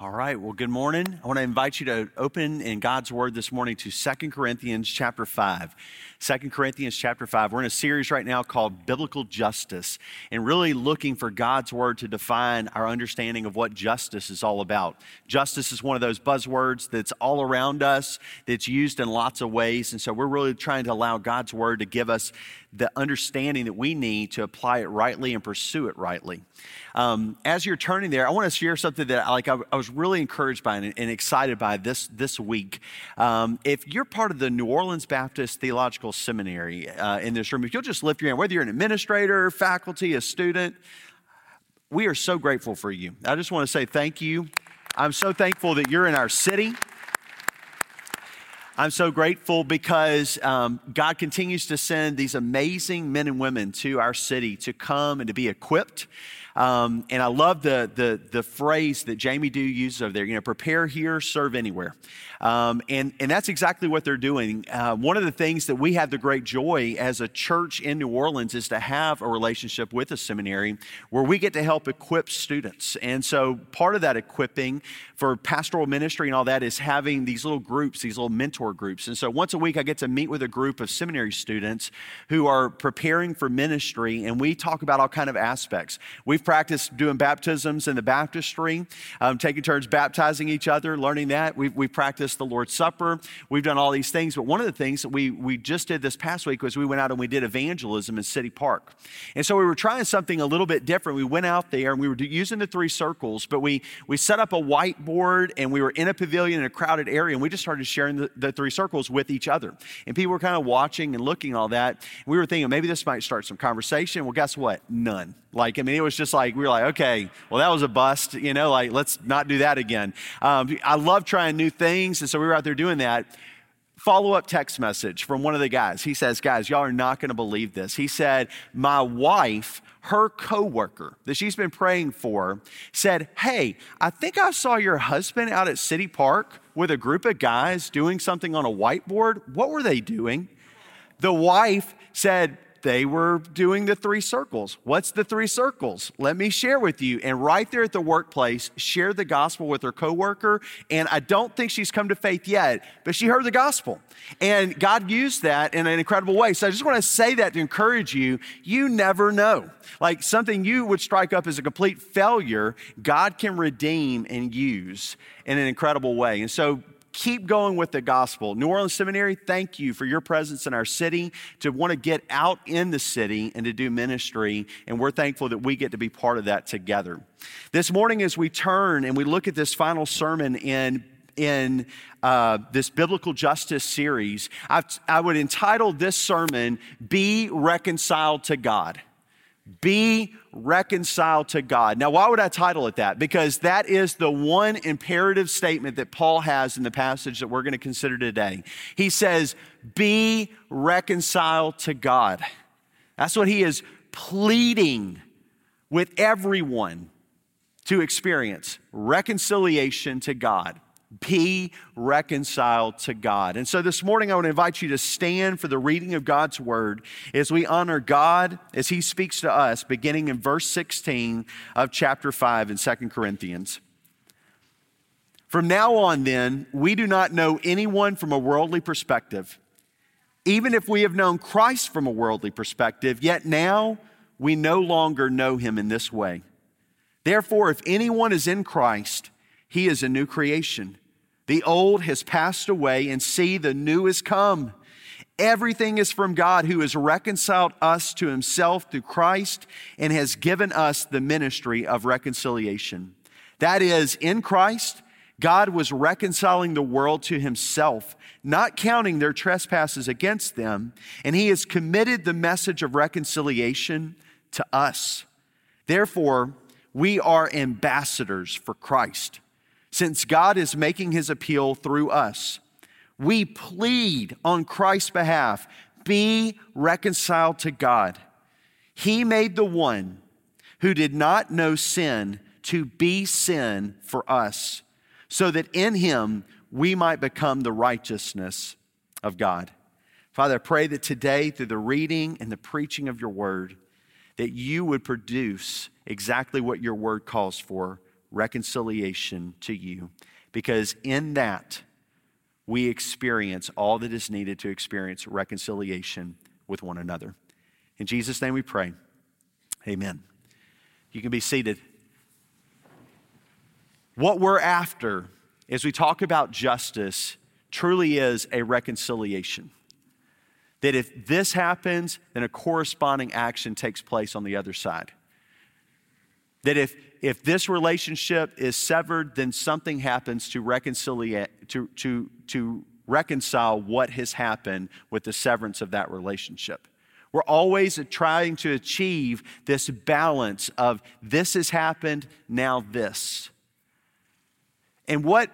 All right. Well, good morning. I want to invite you to open in God's Word this morning to Second Corinthians chapter 5. 2 Corinthians chapter 5. We're in a series right now called Biblical Justice and really looking for God's Word to define our understanding of what justice is all about. Justice is one of those buzzwords that's all around us, that's used in lots of ways. And so we're really trying to allow God's Word to give us the understanding that we need to apply it rightly and pursue it rightly. Um, as you're turning there, I want to share something that like I, I was really encouraged by and, and, excited by this this week. Um, if you're part of the New Orleans Baptist Theological Seminary uh, in this room, if you'll just lift your hand, whether you're an administrator, faculty, a student, we are so grateful for you. I just want to say thank you. I'm so thankful that you're in our city. I'm so grateful because um, God continues to send these amazing men and women to our city to come and to be equipped um, and I love the, the, the phrase that Jamie Dew uses over there, you know, prepare here, serve anywhere. Um, and, and that's exactly what they're doing. Uh, one of the things that we have the great joy as a church in New Orleans is to have a relationship with a seminary where we get to help equip students. And so part of that equipping for pastoral ministry and all that is having these little groups, these little mentor groups. And so once a week, I get to meet with a group of seminary students who are preparing for ministry, and we talk about all kind of aspects. We've practiced doing baptisms in the baptistry, um, taking turns baptizing each other, learning that. We've, we practiced the Lord's Supper. We've done all these things. But one of the things that we, we just did this past week was we went out and we did evangelism in City Park. And so we were trying something a little bit different. We went out there and we were using the three circles, but we, we set up a whiteboard and we were in a pavilion in a crowded area and we just started sharing the, the three circles with each other. And people were kind of watching and looking all that. We were thinking maybe this might start some conversation. Well, guess what? None. Like, I mean, it was just like, we were like, okay, well, that was a bust, you know, like, let's not do that again. Um, I love trying new things. And so we were out there doing that. Follow up text message from one of the guys. He says, guys, y'all are not going to believe this. He said, my wife, her coworker that she's been praying for, said, hey, I think I saw your husband out at City Park with a group of guys doing something on a whiteboard. What were they doing? The wife said, they were doing the three circles. What's the three circles? Let me share with you. And right there at the workplace, share the gospel with her coworker. And I don't think she's come to faith yet, but she heard the gospel. And God used that in an incredible way. So I just want to say that to encourage you. You never know. Like something you would strike up as a complete failure, God can redeem and use in an incredible way. And so keep going with the gospel. New Orleans Seminary, thank you for your presence in our city to want to get out in the city and to do ministry. And we're thankful that we get to be part of that together. This morning, as we turn and we look at this final sermon in in uh, this biblical justice series, I've, I would entitle this sermon, Be Reconciled to God. Be reconciled to God. Now, why would I title it that? Because that is the one imperative statement that Paul has in the passage that we're going to consider today. He says, Be reconciled to God. That's what he is pleading with everyone to experience reconciliation to God be reconciled to God. And so this morning, I want to invite you to stand for the reading of God's word as we honor God as he speaks to us, beginning in verse 16 of chapter 5 in 2 Corinthians. From now on, then, we do not know anyone from a worldly perspective. Even if we have known Christ from a worldly perspective, yet now we no longer know him in this way. Therefore, if anyone is in Christ, he is a new creation. The old has passed away, and see, the new has come. Everything is from God who has reconciled us to himself through Christ and has given us the ministry of reconciliation. That is, in Christ, God was reconciling the world to himself, not counting their trespasses against them, and he has committed the message of reconciliation to us. Therefore, we are ambassadors for Christ since God is making his appeal through us. We plead on Christ's behalf be reconciled to God. He made the one who did not know sin to be sin for us, so that in him we might become the righteousness of God. Father, I pray that today, through the reading and the preaching of your word, that you would produce exactly what your word calls for reconciliation to you, because in that we experience all that is needed to experience reconciliation with one another. In Jesus' name we pray. Amen. You can be seated. What we're after as we talk about justice truly is a reconciliation. That if this happens, then a corresponding action takes place on the other side. That if, if this relationship is severed, then something happens to, reconcilia- to, to, to reconcile what has happened with the severance of that relationship. We're always trying to achieve this balance of this has happened, now this. And what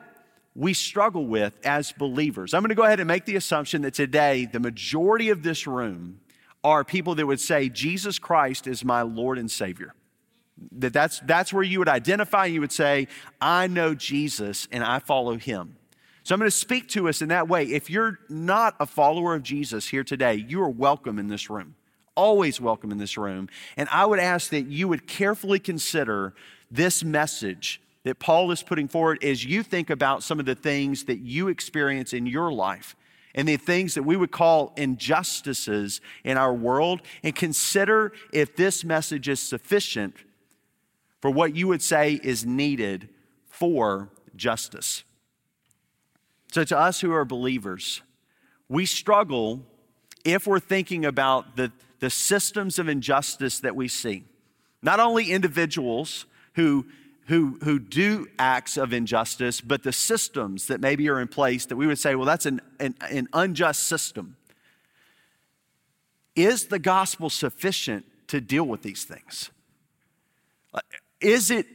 we struggle with as believers, I'm going to go ahead and make the assumption that today the majority of this room are people that would say, Jesus Christ is my Lord and Savior. That that's, that's where you would identify, you would say, I know Jesus and I follow him. So I'm going to speak to us in that way. If you're not a follower of Jesus here today, you are welcome in this room. Always welcome in this room. And I would ask that you would carefully consider this message that Paul is putting forward as you think about some of the things that you experience in your life and the things that we would call injustices in our world, and consider if this message is sufficient for what you would say is needed for justice. So, to us who are believers, we struggle if we're thinking about the, the systems of injustice that we see. Not only individuals who, who, who do acts of injustice, but the systems that maybe are in place that we would say, well, that's an, an, an unjust system. Is the gospel sufficient to deal with these things? Is it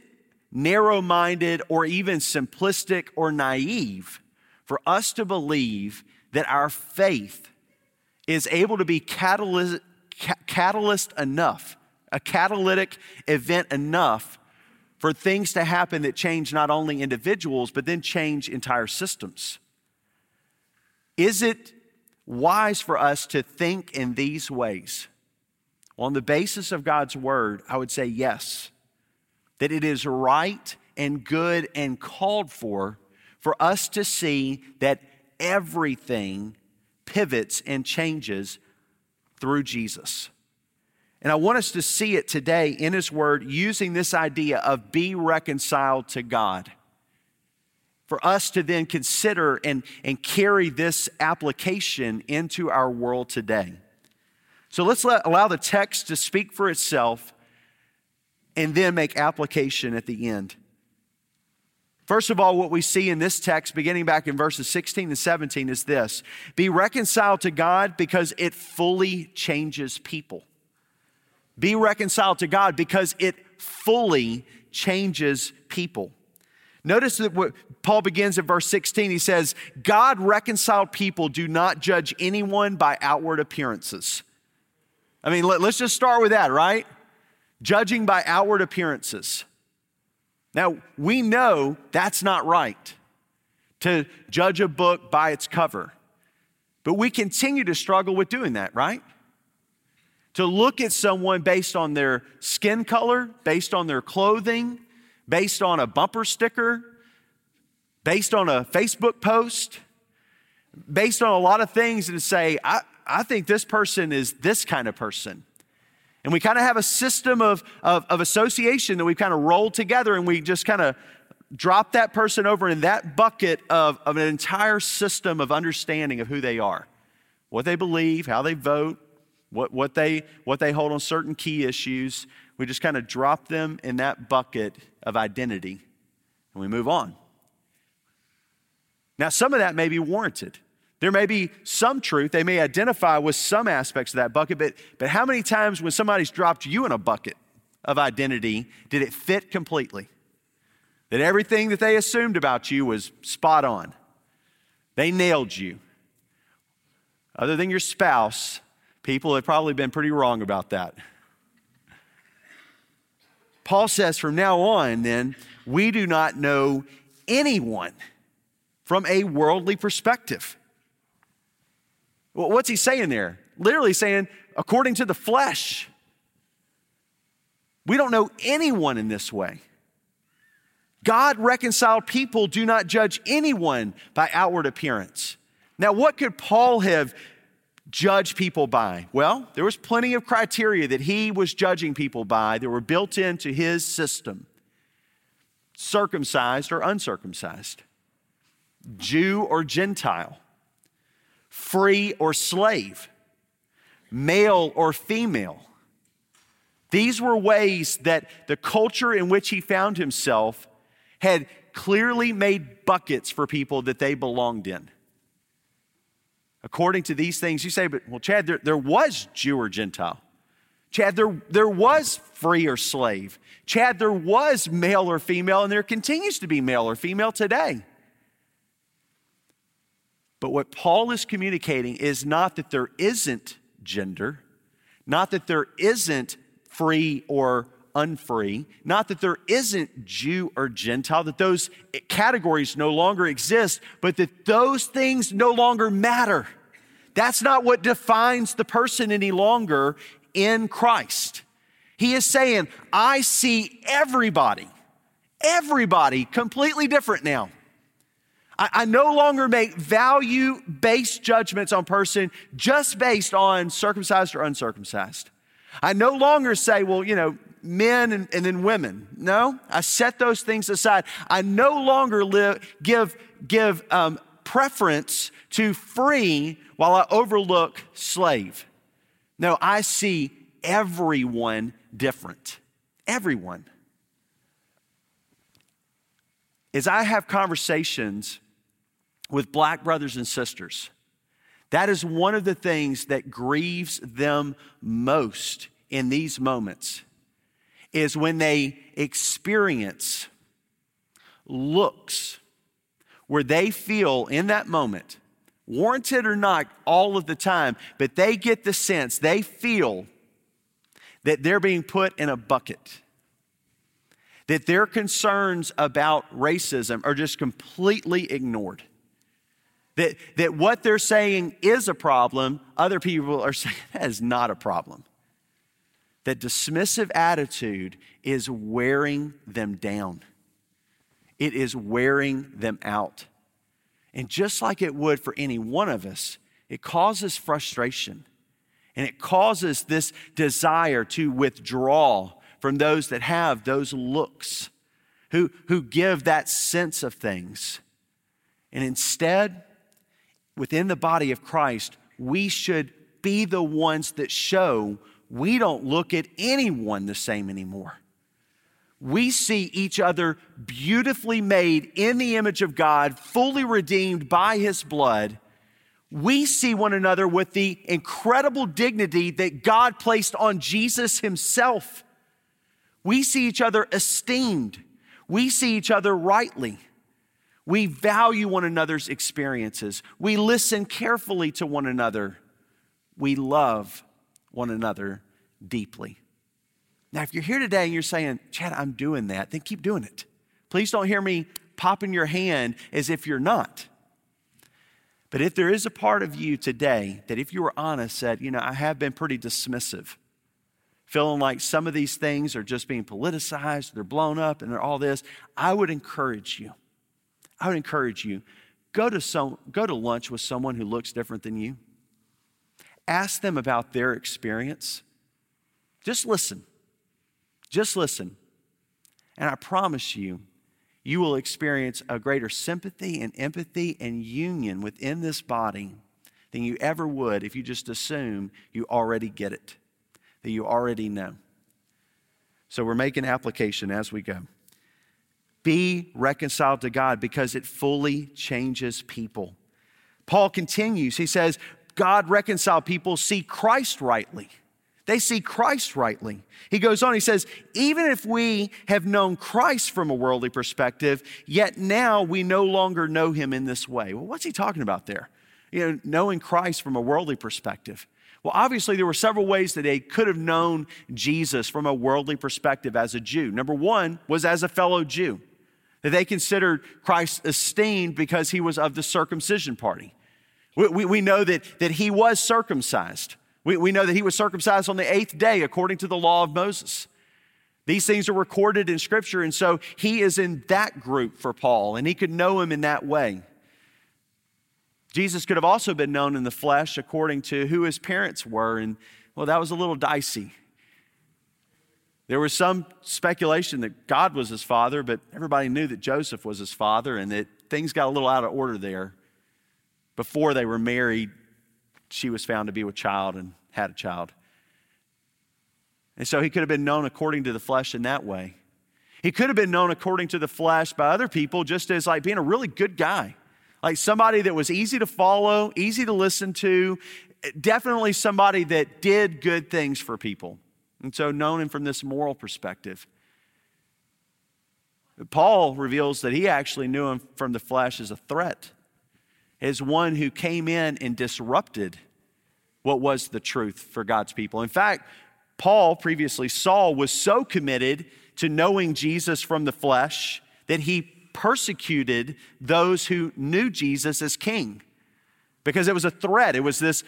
narrow minded or even simplistic or naive for us to believe that our faith is able to be catalyst, catalyst enough, a catalytic event enough for things to happen that change not only individuals, but then change entire systems? Is it wise for us to think in these ways? On the basis of God's word, I would say yes that it is right and good and called for for us to see that everything pivots and changes through Jesus. And I want us to see it today in His Word using this idea of be reconciled to God. For us to then consider and, and carry this application into our world today. So let's let, allow the text to speak for itself and then make application at the end. First of all, what we see in this text, beginning back in verses 16 and 17, is this Be reconciled to God because it fully changes people. Be reconciled to God because it fully changes people. Notice that what Paul begins in verse 16. He says, God reconciled people do not judge anyone by outward appearances. I mean, let, us just start with that, right? Judging by outward appearances. Now, we know that's not right to judge a book by its cover, but we continue to struggle with doing that, right? To look at someone based on their skin color, based on their clothing, based on a bumper sticker, based on a Facebook post, based on a lot of things, and say, I, I think this person is this kind of person. And we kind of have a system of, of, of association that we kind of roll together and we just kind of drop that person over in that bucket of, of an entire system of understanding of who they are, what they believe, how they vote, what, what, they, what they hold on certain key issues. We just kind of drop them in that bucket of identity and we move on. Now, some of that may be warranted. There may be some truth, they may identify with some aspects of that bucket, but, but how many times when somebody's dropped you in a bucket of identity did it fit completely? That everything that they assumed about you was spot on. They nailed you. Other than your spouse, people have probably been pretty wrong about that. Paul says from now on, then, we do not know anyone from a worldly perspective. What's he saying there? Literally saying, according to the flesh. We don't know anyone in this way. God reconciled people do not judge anyone by outward appearance. Now, what could Paul have judged people by? Well, there was plenty of criteria that he was judging people by that were built into his system circumcised or uncircumcised, Jew or Gentile, free or slave, male or female. These were ways that the culture in which he found himself had clearly made buckets for people that they belonged in. According to these things, you say, but well, Chad, there, there was Jew or Gentile. Chad, there, there was free or slave. Chad, there was male or female, and there continues to be male or female today. But what Paul is communicating is not that there isn't gender, not that there isn't free or unfree, not that there isn't Jew or Gentile, that those categories no longer exist, but that those things no longer matter. That's not what defines the person any longer in Christ. He is saying, I see everybody, everybody completely different now. I, I no longer make value based judgments on person just based on circumcised or uncircumcised. I no longer say, well, you know, men and, and, then women. No, I set those things aside. I no longer live, give, give um, preference to free while I overlook slave. No, I see everyone different. Everyone. As I have conversations with black brothers and sisters. That is one of the things that grieves them most in these moments is when they experience looks where they feel in that moment, warranted or not all of the time, but they get the sense, they feel that they're being put in a bucket that their concerns about racism are just completely ignored. That, that what they're saying is a problem, other people are saying that is not a problem. That dismissive attitude is wearing them down, it is wearing them out. And just like it would for any one of us, it causes frustration and it causes this desire to withdraw from those that have those looks, who, who give that sense of things. And instead, within the body of Christ, we should be the ones that show we don't look at anyone the same anymore. We see each other beautifully made in the image of God, fully redeemed by his blood. We see one another with the incredible dignity that God placed on Jesus himself. We see each other esteemed. We see each other rightly. We value one another's experiences. We listen carefully to one another. We love one another deeply. Now, if you're here today and you're saying, Chad, I'm doing that, then keep doing it. Please don't hear me popping your hand as if you're not. But if there is a part of you today that, if you were honest, said, you know, I have been pretty dismissive, feeling like some of these things are just being politicized, they're blown up, and they're all this, I would encourage you I would encourage you go to, some, go to lunch with someone who looks different than you. Ask them about their experience. Just listen. Just listen. And I promise you, you will experience a greater sympathy and empathy and union within this body than you ever would if you just assume you already get it, that you already know. So we're making application as we go. Be reconciled to God because it fully changes people. Paul continues, he says, God reconciled people see Christ rightly. They see Christ rightly. He goes on, he says, even if we have known Christ from a worldly perspective, yet now we no longer know him in this way. Well, what's he talking about there? You know, knowing Christ from a worldly perspective. Well, obviously, there were several ways that they could have known Jesus from a worldly perspective as a Jew. Number one was as a fellow Jew that they considered Christ esteemed because he was of the circumcision party. We, we, we know that, that he was circumcised. We, we know that he was circumcised on the eighth day according to the law of Moses. These things are recorded in Scripture, and so he is in that group for Paul, and he could know him in that way. Jesus could have also been known in the flesh according to who his parents were, and well, that was a little dicey. There was some speculation that God was his father, but everybody knew that Joseph was his father, and that things got a little out of order there. Before they were married, she was found to be with child and had a child. And so he could have been known according to the flesh in that way. He could have been known according to the flesh by other people just as like being a really good guy, like somebody that was easy to follow, easy to listen to, definitely somebody that did good things for people. And so known him from this moral perspective. Paul reveals that he actually knew him from the flesh as a threat, as one who came in and disrupted what was the truth for God's people. In fact, Paul, previously Saul, was so committed to knowing Jesus from the flesh that he persecuted those who knew Jesus as king because it was a threat. It was this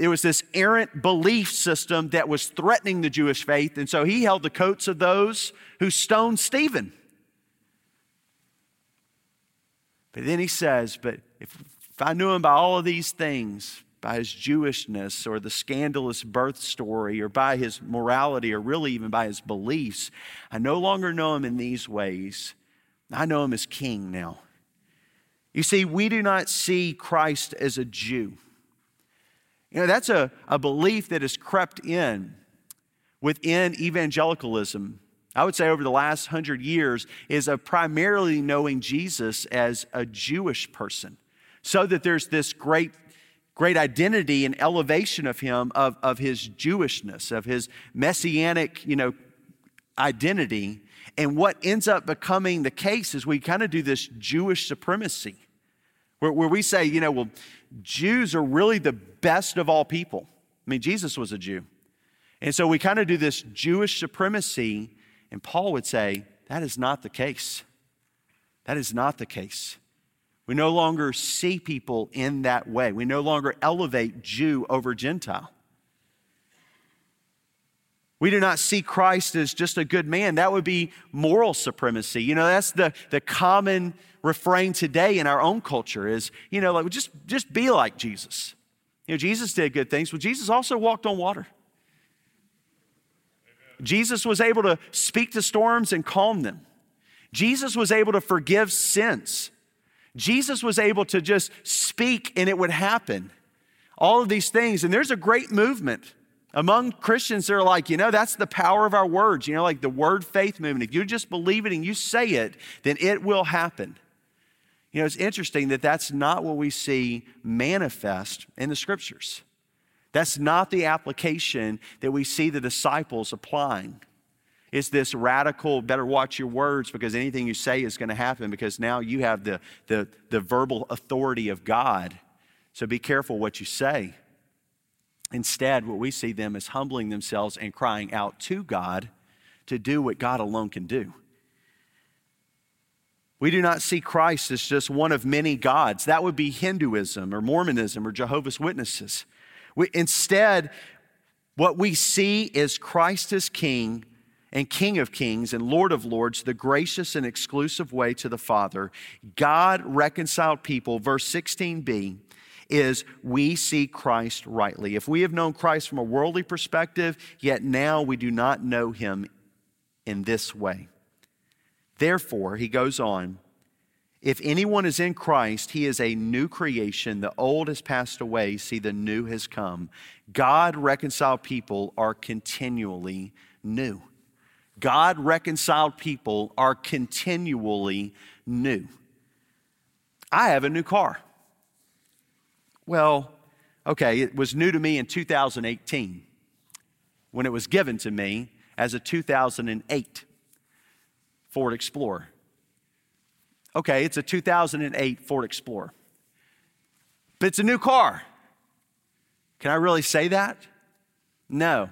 it was this errant belief system that was threatening the Jewish faith. And so he held the coats of those who stoned Stephen. But then he says, But if, if I knew him by all of these things, by his Jewishness or the scandalous birth story or by his morality or really even by his beliefs. I no longer know him in these ways. I know him as king now. You see, we do not see Christ as a Jew. You know, that's a, a belief that has crept in within evangelicalism. I would say over the last hundred years is of primarily knowing Jesus as a Jewish person so that there's this great great identity and elevation of him, of, of his Jewishness, of his messianic, you know, identity. And what ends up becoming the case is we kind of do this Jewish supremacy, where, where we say, you know, well, Jews are really the best of all people. I mean, Jesus was a Jew. And so we kind of do this Jewish supremacy, and Paul would say, that is not the case. That is not the case. We no longer see people in that way. We no longer elevate Jew over Gentile. We do not see Christ as just a good man. That would be moral supremacy. You know, that's the, the common refrain today in our own culture is, you know, like just, just be like Jesus. You know, Jesus did good things, but Jesus also walked on water. Jesus was able to speak to storms and calm them. Jesus was able to forgive sins. Jesus was able to just speak and it would happen. All of these things. And there's a great movement among Christians that are like, you know, that's the power of our words, you know, like the word faith movement. If you just believe it and you say it, then it will happen. You know, it's interesting that that's not what we see manifest in the scriptures. That's not the application that we see the disciples applying. It's this radical, better watch your words because anything you say is going to happen because now you have the, the, the verbal authority of God. So be careful what you say. Instead, what we see them is humbling themselves and crying out to God to do what God alone can do. We do not see Christ as just one of many gods. That would be Hinduism or Mormonism or Jehovah's Witnesses. We, instead, what we see is Christ as King and King of Kings and Lord of Lords, the gracious and exclusive way to the Father. God reconciled people, verse 16b, is we see Christ rightly. If we have known Christ from a worldly perspective, yet now we do not know him in this way. Therefore, he goes on, if anyone is in Christ, he is a new creation. The old has passed away. See, the new has come. God reconciled people are continually new. God reconciled people are continually new. I have a new car. Well, okay, it was new to me in 2018 when it was given to me as a 2008 Ford Explorer. Okay, it's a 2008 Ford Explorer, but it's a new car. Can I really say that? No.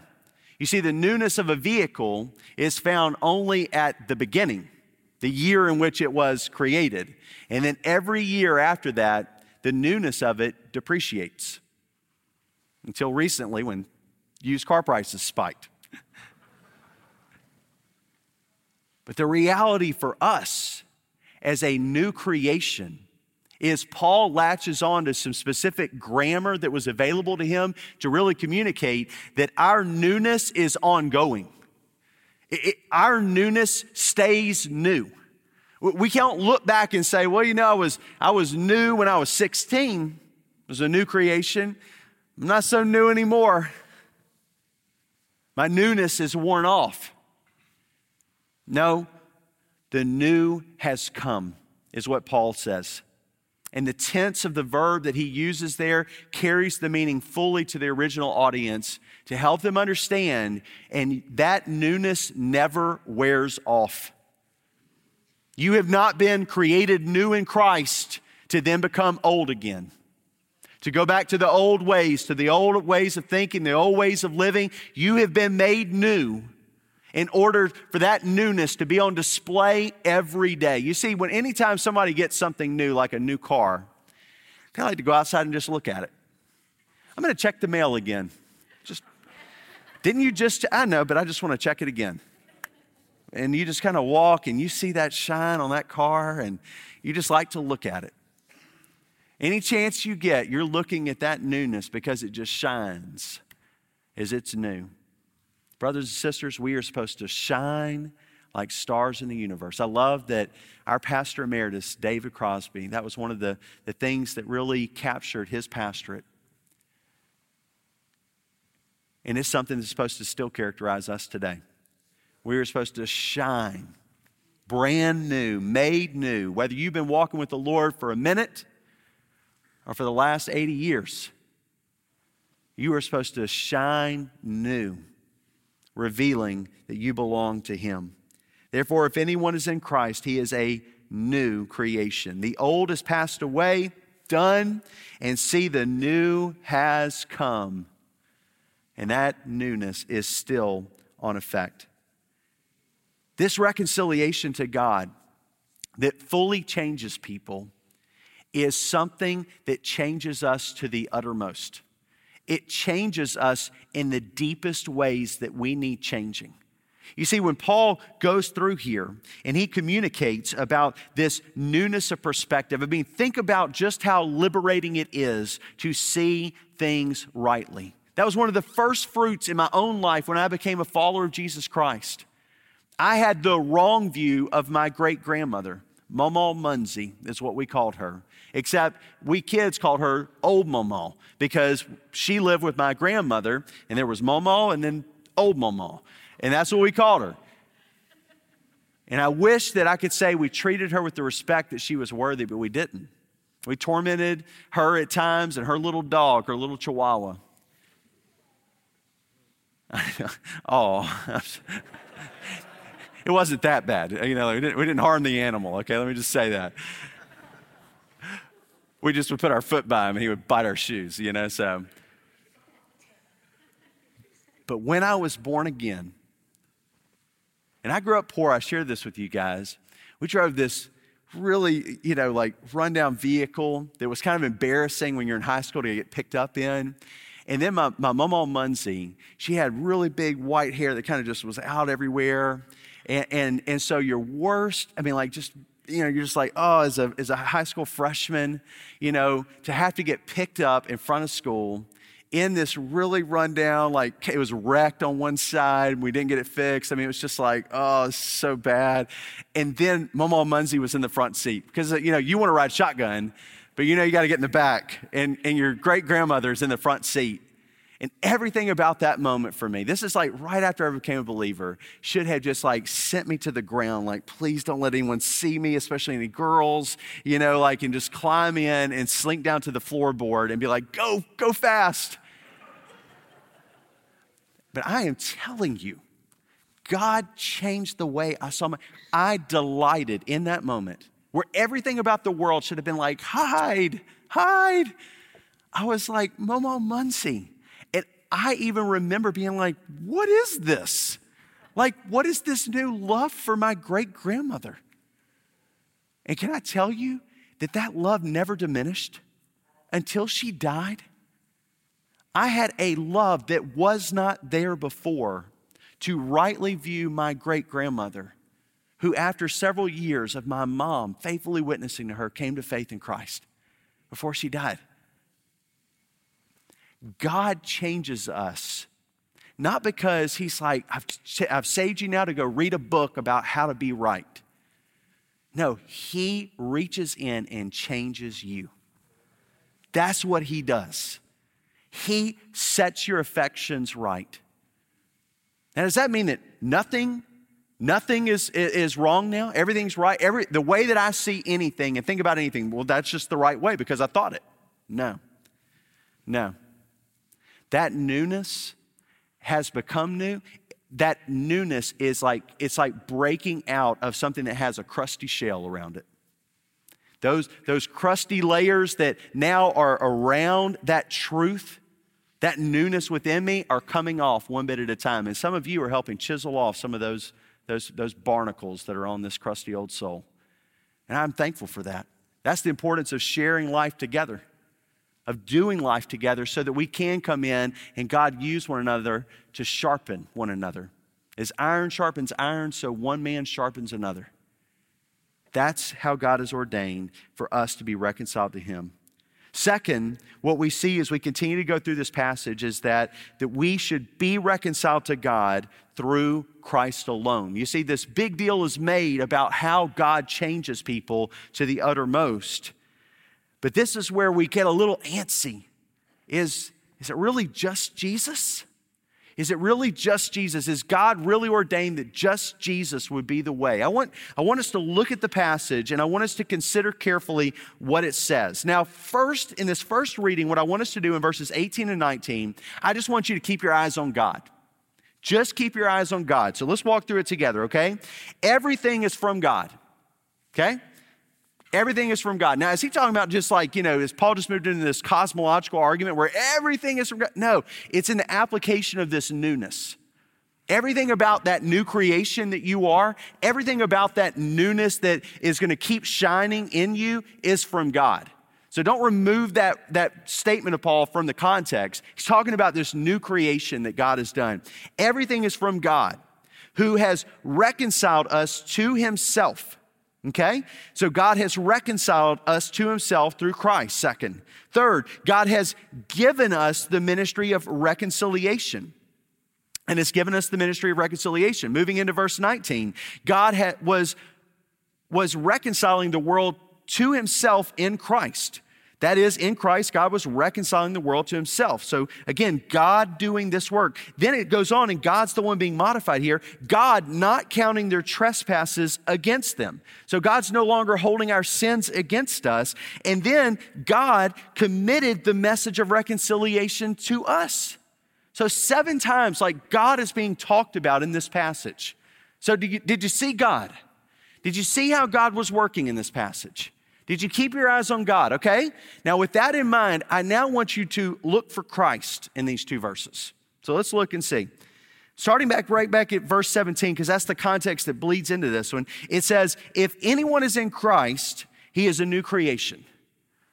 You see, the newness of a vehicle is found only at the beginning, the year in which it was created. And then every year after that, the newness of it depreciates. Until recently, when used car prices spiked. But the reality for us as a new creation is Paul latches on to some specific grammar that was available to him to really communicate that our newness is ongoing. It, it, our newness stays new. We can't look back and say, well, you know, I was, I was new when I was 16. It was a new creation. I'm not so new anymore. My newness is worn off. No, the new has come, is what Paul says. And the tense of the verb that he uses there carries the meaning fully to the original audience to help them understand, and that newness never wears off. You have not been created new in Christ to then become old again. To go back to the old ways, to the old ways of thinking, the old ways of living. You have been made new in order for that newness to be on display every day. You see, when anytime somebody gets something new, like a new car, I like to go outside and just look at it. I'm going to check the mail again. Just didn't you just? I know, but I just want to check it again. And you just kind of walk and you see that shine on that car, and you just like to look at it. Any chance you get, you're looking at that newness because it just shines as it's new. Brothers and sisters, we are supposed to shine like stars in the universe. I love that our pastor emeritus, David Crosby, that was one of the, the things that really captured his pastorate. And it's something that's supposed to still characterize us today. We are supposed to shine, brand new, made new, whether you've been walking with the Lord for a minute or for the last 80 years. You are supposed to shine new revealing that you belong to Him. Therefore, if anyone is in Christ, he is a new creation. The old has passed away, done, and see, the new has come. And that newness is still on effect. This reconciliation to God that fully changes people is something that changes us to the uttermost it changes us in the deepest ways that we need changing. You see, when Paul goes through here and he communicates about this newness of perspective, I mean, think about just how liberating it is to see things rightly. That was one of the first fruits in my own life when I became a follower of Jesus Christ. I had the wrong view of my great grandmother. Momo Munzie is what we called her. Except we kids called her Old Momo because she lived with my grandmother, and there was Momo and then Old Momo. And that's what we called her. And I wish that I could say we treated her with the respect that she was worthy, but we didn't. We tormented her at times and her little dog, her little chihuahua. oh, it wasn't that bad. You know, we didn't, we didn't harm the animal, okay? Let me just say that we just would put our foot by him and he would bite our shoes, you know, so. But when I was born again, and I grew up poor, I shared this with you guys. We drove this really, you know, like rundown vehicle that was kind of embarrassing when you're in high school to get picked up in. And then my, my on Muncie, she had really big white hair that kind of just was out everywhere. And, and, and so your worst, I mean, like just you know, you're just like, oh, as a, as a high school freshman, you know, to have to get picked up in front of school in this really rundown, like it was wrecked on one side. We didn't get it fixed. I mean, it was just like, oh, so bad. And then Momo Munzie was in the front seat because, you know, you want to ride shotgun, but you know, you got to get in the back. And, and your great grandmother's in the front seat. And everything about that moment for me, this is like right after I became a believer, should have just like sent me to the ground. Like, please don't let anyone see me, especially any girls, you know, like, and just climb in and slink down to the floorboard and be like, go, go fast. but I am telling you, God changed the way I saw my, I delighted in that moment where everything about the world should have been like, hide, hide. I was like, Momo Muncie I even remember being like, what is this? Like, what is this new love for my great grandmother? And can I tell you that that love never diminished until she died? I had a love that was not there before to rightly view my great grandmother who, after several years of my mom faithfully witnessing to her, came to faith in Christ before she died. God changes us. Not because he's like, I've, I've saved you now to go read a book about how to be right. No, he reaches in and changes you. That's what he does. He sets your affections right. Now, does that mean that nothing, nothing is, is wrong now? Everything's right? Every, the way that I see anything and think about anything, well, that's just the right way because I thought it. No. No. That newness has become new. That newness is like, it's like breaking out of something that has a crusty shell around it. Those, those crusty layers that now are around that truth, that newness within me, are coming off one bit at a time. And some of you are helping chisel off some of those, those, those barnacles that are on this crusty old soul. And I'm thankful for that. That's the importance of sharing life together of doing life together so that we can come in and God use one another to sharpen one another. As iron sharpens iron, so one man sharpens another. That's how God has ordained for us to be reconciled to Him. Second, what we see as we continue to go through this passage is that, that we should be reconciled to God through Christ alone. You see, this big deal is made about how God changes people to the uttermost. But this is where we get a little antsy. Is, is it really just Jesus? Is it really just Jesus? Is God really ordained that just Jesus would be the way? I want, I want us to look at the passage and I want us to consider carefully what it says. Now, first, in this first reading, what I want us to do in verses 18 and 19, I just want you to keep your eyes on God. Just keep your eyes on God. So let's walk through it together, okay? Everything is from God, okay? Everything is from God. Now, is he talking about just like, you know, is Paul just moved into this cosmological argument where everything is from God? No, it's in the application of this newness. Everything about that new creation that you are, everything about that newness that is going to keep shining in you is from God. So don't remove that, that statement of Paul from the context. He's talking about this new creation that God has done. Everything is from God who has reconciled us to himself Okay? So God has reconciled us to himself through Christ. Second. Third, God has given us the ministry of reconciliation. And has given us the ministry of reconciliation. Moving into verse 19, God had, was, was reconciling the world to himself in Christ that is, in Christ, God was reconciling the world to himself. So again, God doing this work. Then it goes on, and God's the one being modified here. God not counting their trespasses against them. So God's no longer holding our sins against us. And then God committed the message of reconciliation to us. So, seven times, like God is being talked about in this passage. So, did you, did you see God? Did you see how God was working in this passage? Did you keep your eyes on God? Okay? Now, with that in mind, I now want you to look for Christ in these two verses. So let's look and see. Starting back right back at verse 17, because that's the context that bleeds into this one. It says, If anyone is in Christ, he is a new creation.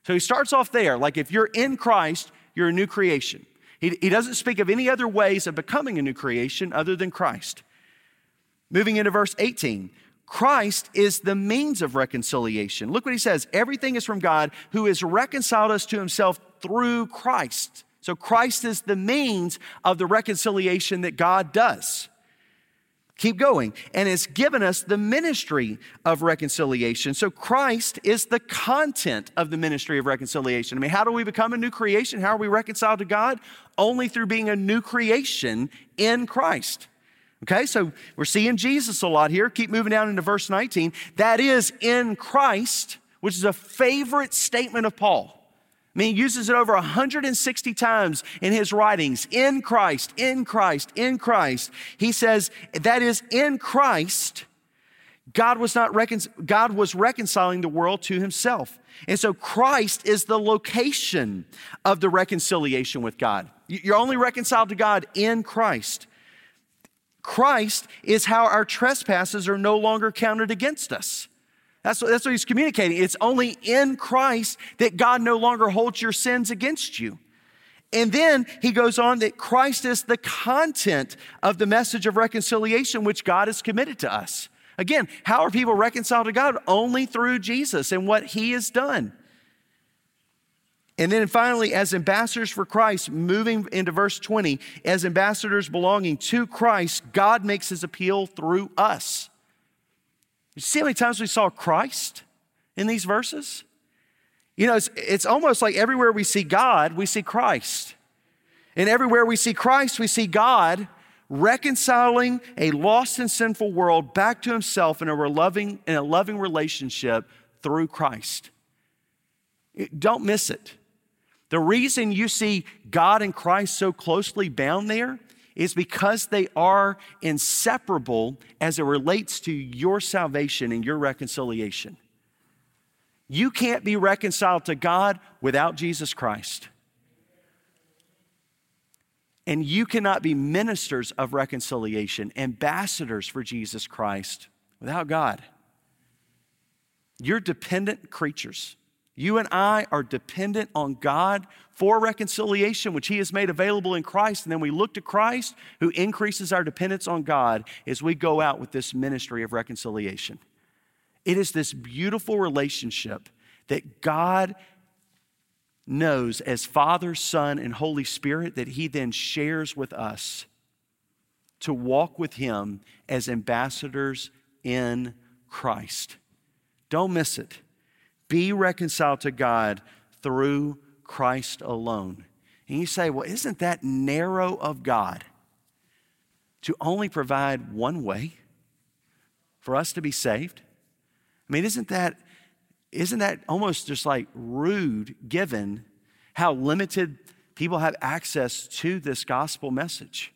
So he starts off there, like if you're in Christ, you're a new creation. He, he doesn't speak of any other ways of becoming a new creation other than Christ. Moving into verse 18, Christ is the means of reconciliation. Look what he says everything is from God who has reconciled us to himself through Christ. So Christ is the means of the reconciliation that God does. Keep going. And has given us the ministry of reconciliation. So Christ is the content of the ministry of reconciliation. I mean, how do we become a new creation? How are we reconciled to God? Only through being a new creation in Christ. Okay, so we're seeing Jesus a lot here. Keep moving down into verse 19. That is in Christ, which is a favorite statement of Paul. I mean, he uses it over 160 times in his writings. In Christ, in Christ, in Christ. He says that is in Christ. God was not recon- God was reconciling the world to himself. And so Christ is the location of the reconciliation with God. You're only reconciled to God in Christ. Christ is how our trespasses are no longer counted against us. That's what, that's what he's communicating. It's only in Christ that God no longer holds your sins against you. And then he goes on that Christ is the content of the message of reconciliation which God has committed to us. Again, how are people reconciled to God? Only through Jesus and what he has done. And then finally, as ambassadors for Christ, moving into verse 20, as ambassadors belonging to Christ, God makes his appeal through us. You see how many times we saw Christ in these verses? You know, it's, it's almost like everywhere we see God, we see Christ. And everywhere we see Christ, we see God reconciling a lost and sinful world back to himself in a loving, in a loving relationship through Christ. Don't miss it. The reason you see God and Christ so closely bound there is because they are inseparable as it relates to your salvation and your reconciliation. You can't be reconciled to God without Jesus Christ. And you cannot be ministers of reconciliation, ambassadors for Jesus Christ without God. You're dependent creatures. You and I are dependent on God for reconciliation, which He has made available in Christ. And then we look to Christ, who increases our dependence on God as we go out with this ministry of reconciliation. It is this beautiful relationship that God knows as Father, Son, and Holy Spirit that He then shares with us to walk with Him as ambassadors in Christ. Don't miss it. Be reconciled to God through Christ alone. And you say, well, isn't that narrow of God to only provide one way for us to be saved? I mean, isn't that, isn't that almost just like rude given how limited people have access to this gospel message?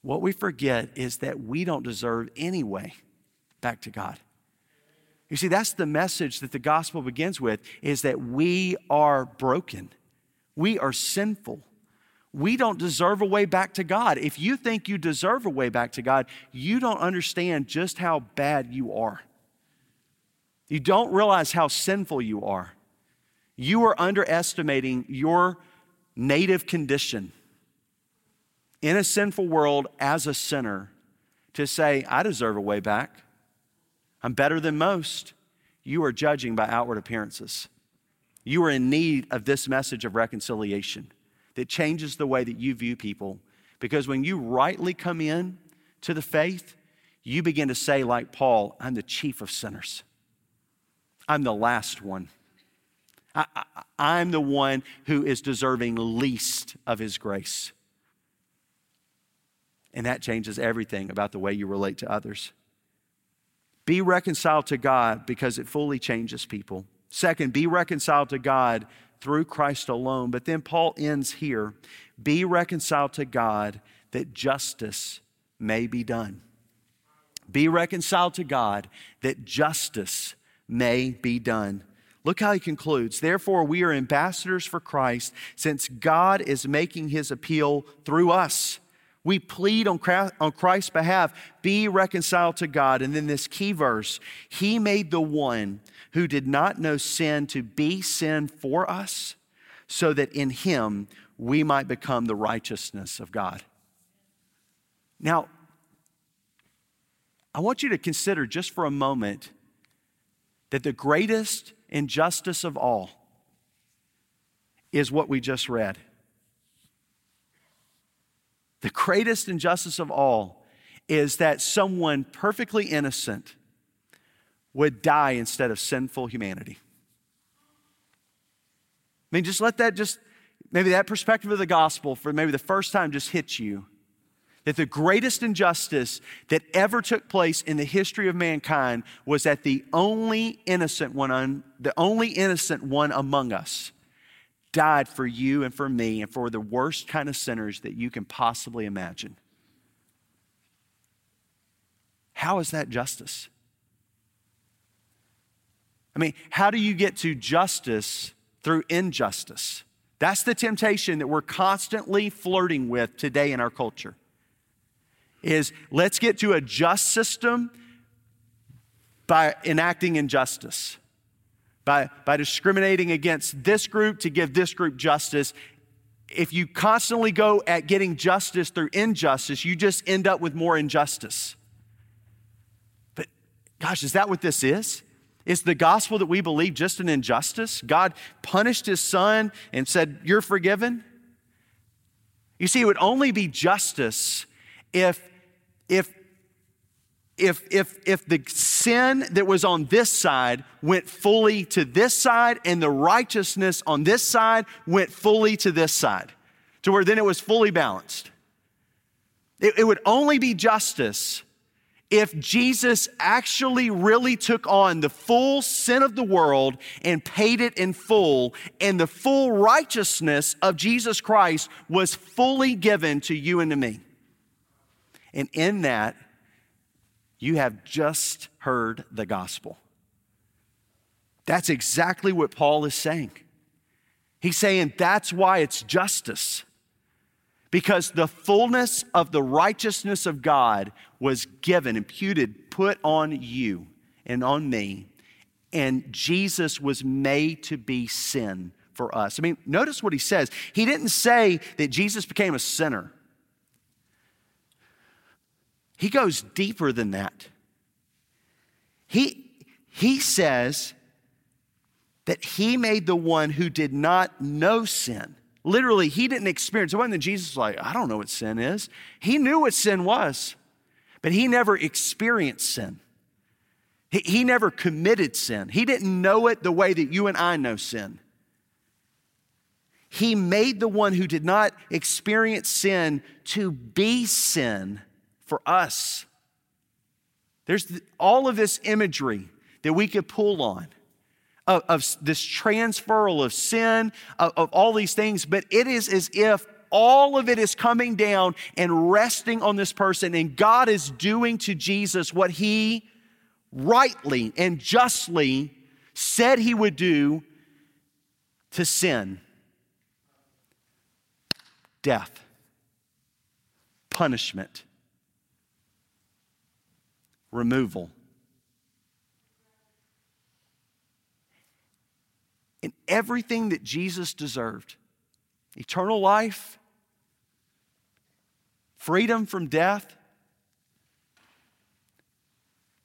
What we forget is that we don't deserve any way back to God. You see, that's the message that the gospel begins with is that we are broken. We are sinful. We don't deserve a way back to God. If you think you deserve a way back to God, you don't understand just how bad you are. You don't realize how sinful you are. You are underestimating your native condition in a sinful world as a sinner to say, I deserve a way back. I'm better than most. You are judging by outward appearances. You are in need of this message of reconciliation that changes the way that you view people. Because when you rightly come in to the faith, you begin to say, like Paul, I'm the chief of sinners. I'm the last one. I, am the one who is deserving least of his grace. And that changes everything about the way you relate to others. Be reconciled to God because it fully changes people. Second, be reconciled to God through Christ alone. But then Paul ends here be reconciled to God that justice may be done. Be reconciled to God that justice may be done. Look how he concludes. Therefore, we are ambassadors for Christ since God is making his appeal through us. We plead on Christ's behalf, be reconciled to God. And then this key verse He made the one who did not know sin to be sin for us, so that in Him we might become the righteousness of God. Now, I want you to consider just for a moment that the greatest injustice of all is what we just read. The greatest injustice of all is that someone perfectly innocent would die instead of sinful humanity. I mean, just let that just, maybe that perspective of the gospel for maybe the first time just hit you. That the greatest injustice that ever took place in the history of mankind was that the only innocent one, the only innocent one among us died for you and for me and for the worst kind of sinners that you can possibly imagine. How is that justice? I mean, how do you get to justice through injustice? That's the temptation that we're constantly flirting with today in our culture. Is let's get to a just system by enacting injustice by, by discriminating against this group to give this group justice. If you constantly go at getting justice through injustice, you just end up with more injustice. But gosh, is that what this is? Is the gospel that we believe just an injustice? God punished his son and said, You're forgiven? You see, it would only be justice if, if, if, if, if the sin that was on this side went fully to this side and the righteousness on this side went fully to this side, to where then it was fully balanced. It, it would only be justice if Jesus actually really took on the full sin of the world and paid it in full, and the full righteousness of Jesus Christ was fully given to you and to me. And in that, you have just heard the gospel. That's exactly what Paul is saying. He's saying that's why it's justice because the fullness of the righteousness of God was given, imputed, put on you and on me. And Jesus was made to be sin for us. I mean, notice what he says. He didn't say that Jesus became a sinner, he goes deeper than that. He, he says that he made the one who did not know sin Literally, he didn't experience it. wasn't that Jesus was like, I don't know what sin is. He knew what sin was, but he never experienced sin. He, he never committed sin. He didn't know it the way that you and I know sin. He made the one who did not experience sin to be sin for us. There's all of this imagery that we could pull on of, of this transferal of sin, of, of all these things, but it is as if all of it is coming down and resting on this person, and God is doing to Jesus what he rightly and justly said he would do to sin. Death, punishment, removal. in everything that Jesus deserved eternal life, freedom from death,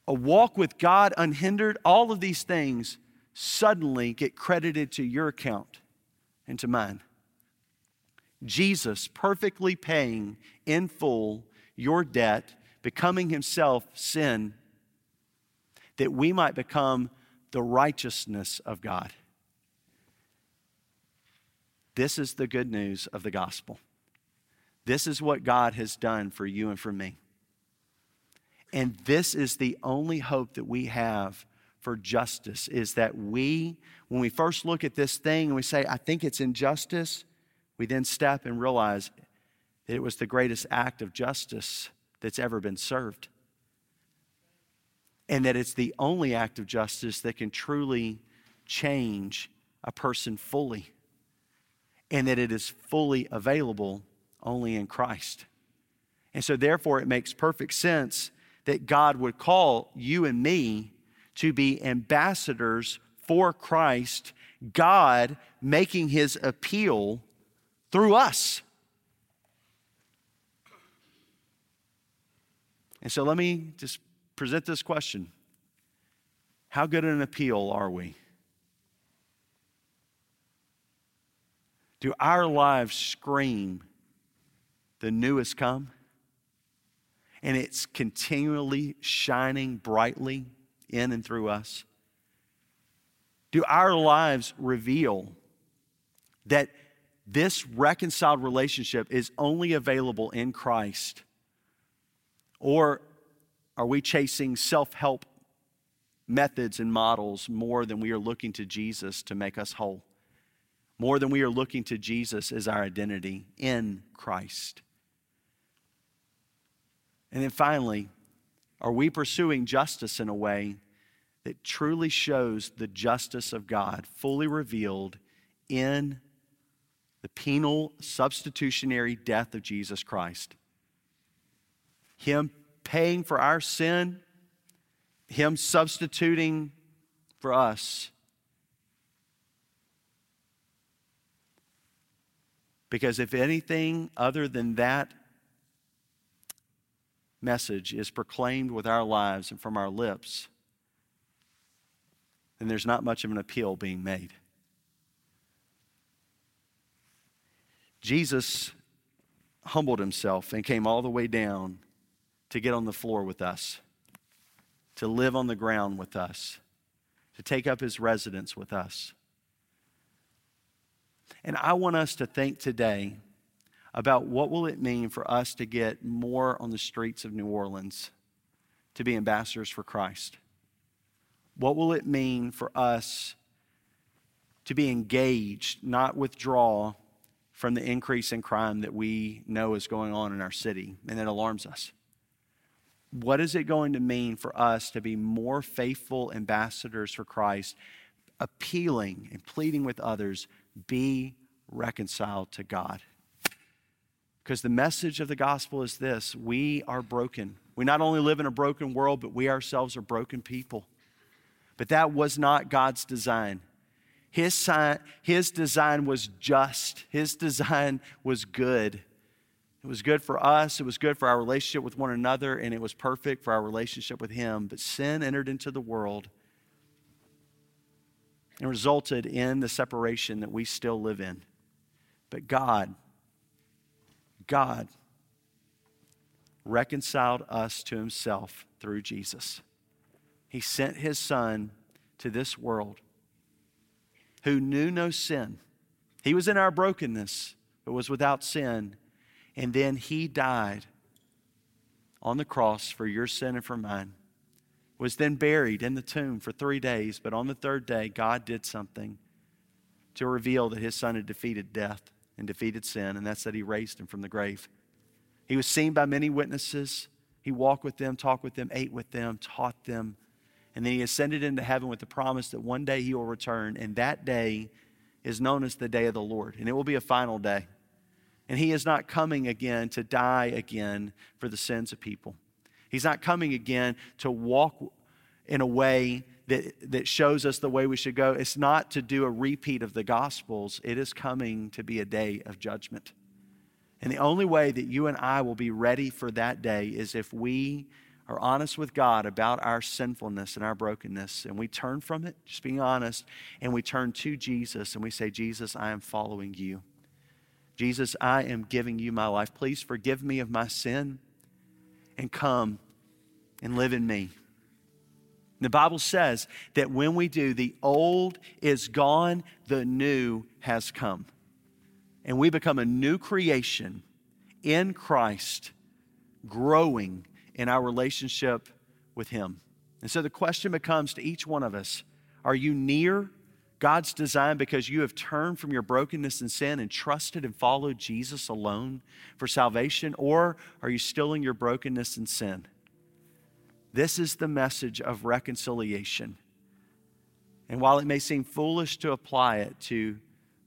a walk with God unhindered, all of these things suddenly get credited to your account and to mine. Jesus perfectly paying in full your debt, becoming himself sin, that we might become the righteousness of God. This is the good news of the gospel. This is what God has done for you and for me. And this is the only hope that we have for justice is that we, when we first look at this thing and we say, I think it's injustice, we then step and realize that it was the greatest act of justice that's ever been served. And that it's the only act of justice that can truly change a person fully and that it is fully available only in Christ. And so, therefore, it makes perfect sense that God would call you and me to be ambassadors for Christ, God making his appeal through us. And so, let me just present this question How good an appeal are we? Do our lives scream, the new has come? And it's continually shining brightly in and through us? Do our lives reveal that this reconciled relationship is only available in Christ? Or are we chasing self help methods and models more than we are looking to Jesus to make us whole? more than we are looking to Jesus as our identity in Christ. And then finally, are we pursuing justice in a way that truly shows the justice of God fully revealed in the penal substitutionary death of Jesus Christ? Him paying for our sin, Him substituting for us Because if anything other than that message is proclaimed with our lives and from our lips, then there's not much of an appeal being made. Jesus humbled himself and came all the way down to get on the floor with us, to live on the ground with us, to take up his residence with us. And I want us to think today about what will it mean for us to get more on the streets of New Orleans to be ambassadors for Christ? What will it mean for us to be engaged, not withdraw from the increase in crime that we know is going on in our city and that alarms us? What is it going to mean for us to be more faithful ambassadors for Christ, appealing and pleading with others, be reconciled to God? Because the message of the gospel is this we are broken. We not only live in a broken world, but we ourselves are broken people. But that was not God's design. His, sign, his design was just, His design was good. It was good for us, it was good for our relationship with one another, and it was perfect for our relationship with Him. But sin entered into the world and resulted in the separation that we still live in. But God, God reconciled us to himself through Jesus. He sent his son to this world who knew no sin. He was in our brokenness, but was without sin. And then he died on the cross for your sin and for mine. Was then buried in the tomb for three days, but on the third day, God did something to reveal that his son had defeated death and defeated sin, and that's that he raised him from the grave. He was seen by many witnesses. He walked with them, talked with them, ate with them, taught them. And then he ascended into heaven with the promise that one day he will return, and that day is known as the day of the Lord, and it will be a final day. And he is not coming again to die again for the sins of people. He's not coming again to walk in a way that, that shows us the way we should go. It's not to do a repeat of the Gospels, it is coming to be a day of judgment. And the only way that you and I will be ready for that day is if we are honest with God about our sinfulness and our brokenness, and we turn from it, just being honest, and we turn to Jesus and we say, Jesus, I am following you. Jesus, I am giving you my life. Please forgive me of my sin and come and live in me. The Bible says that when we do, the old is gone, the new has come. And we become a new creation in Christ, growing in our relationship with Him. And so the question becomes to each one of us Are you near God's design because you have turned from your brokenness and sin and trusted and followed Jesus alone for salvation? Or are you still in your brokenness and sin? This is the message of reconciliation. And while it may seem foolish to apply it to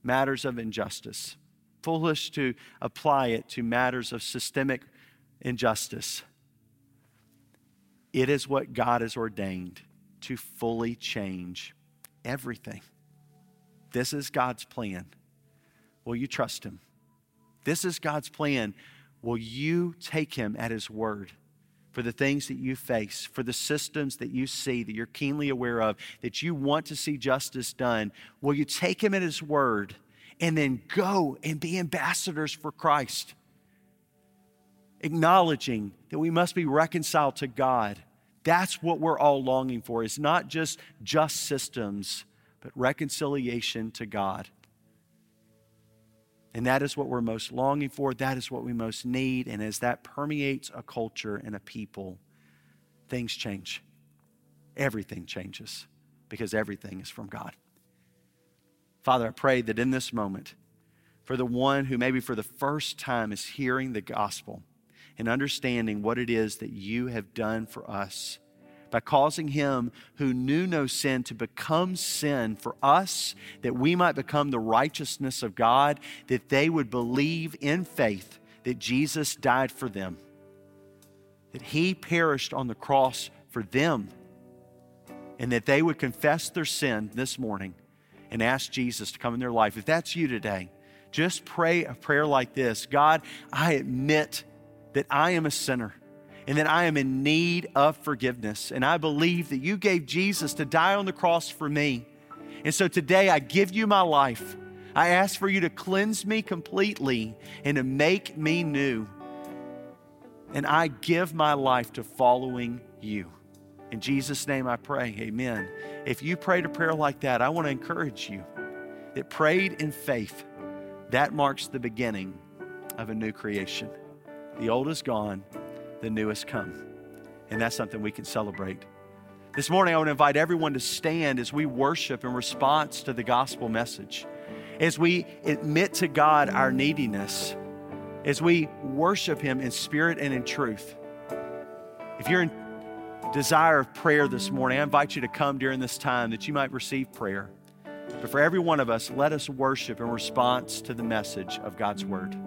matters of injustice, foolish to apply it to matters of systemic injustice, it is what God has ordained to fully change everything. This is God's plan. Will you trust Him? This is God's plan. Will you take Him at His word? for the things that you face, for the systems that you see, that you're keenly aware of, that you want to see justice done, will you take him at his word and then go and be ambassadors for Christ? Acknowledging that we must be reconciled to God. That's what we're all longing for. It's not just just systems, but reconciliation to God. And that is what we're most longing for. That is what we most need. And as that permeates a culture and a people, things change. Everything changes because everything is from God. Father, I pray that in this moment, for the one who maybe for the first time is hearing the gospel and understanding what it is that you have done for us, by causing him who knew no sin to become sin for us, that we might become the righteousness of God, that they would believe in faith that Jesus died for them, that he perished on the cross for them, and that they would confess their sin this morning and ask Jesus to come in their life. If that's you today, just pray a prayer like this God, I admit that I am a sinner and that I am in need of forgiveness. And I believe that you gave Jesus to die on the cross for me. And so today I give you my life. I ask for you to cleanse me completely and to make me new. And I give my life to following you. In Jesus' name I pray, amen. If you prayed a prayer like that, I want to encourage you that prayed in faith, that marks the beginning of a new creation. The old is gone, the new has come. And that's something we can celebrate. This morning, I want to invite everyone to stand as we worship in response to the gospel message, as we admit to God our neediness, as we worship Him in spirit and in truth. If you're in desire of prayer this morning, I invite you to come during this time that you might receive prayer. But for every one of us, let us worship in response to the message of God's Word.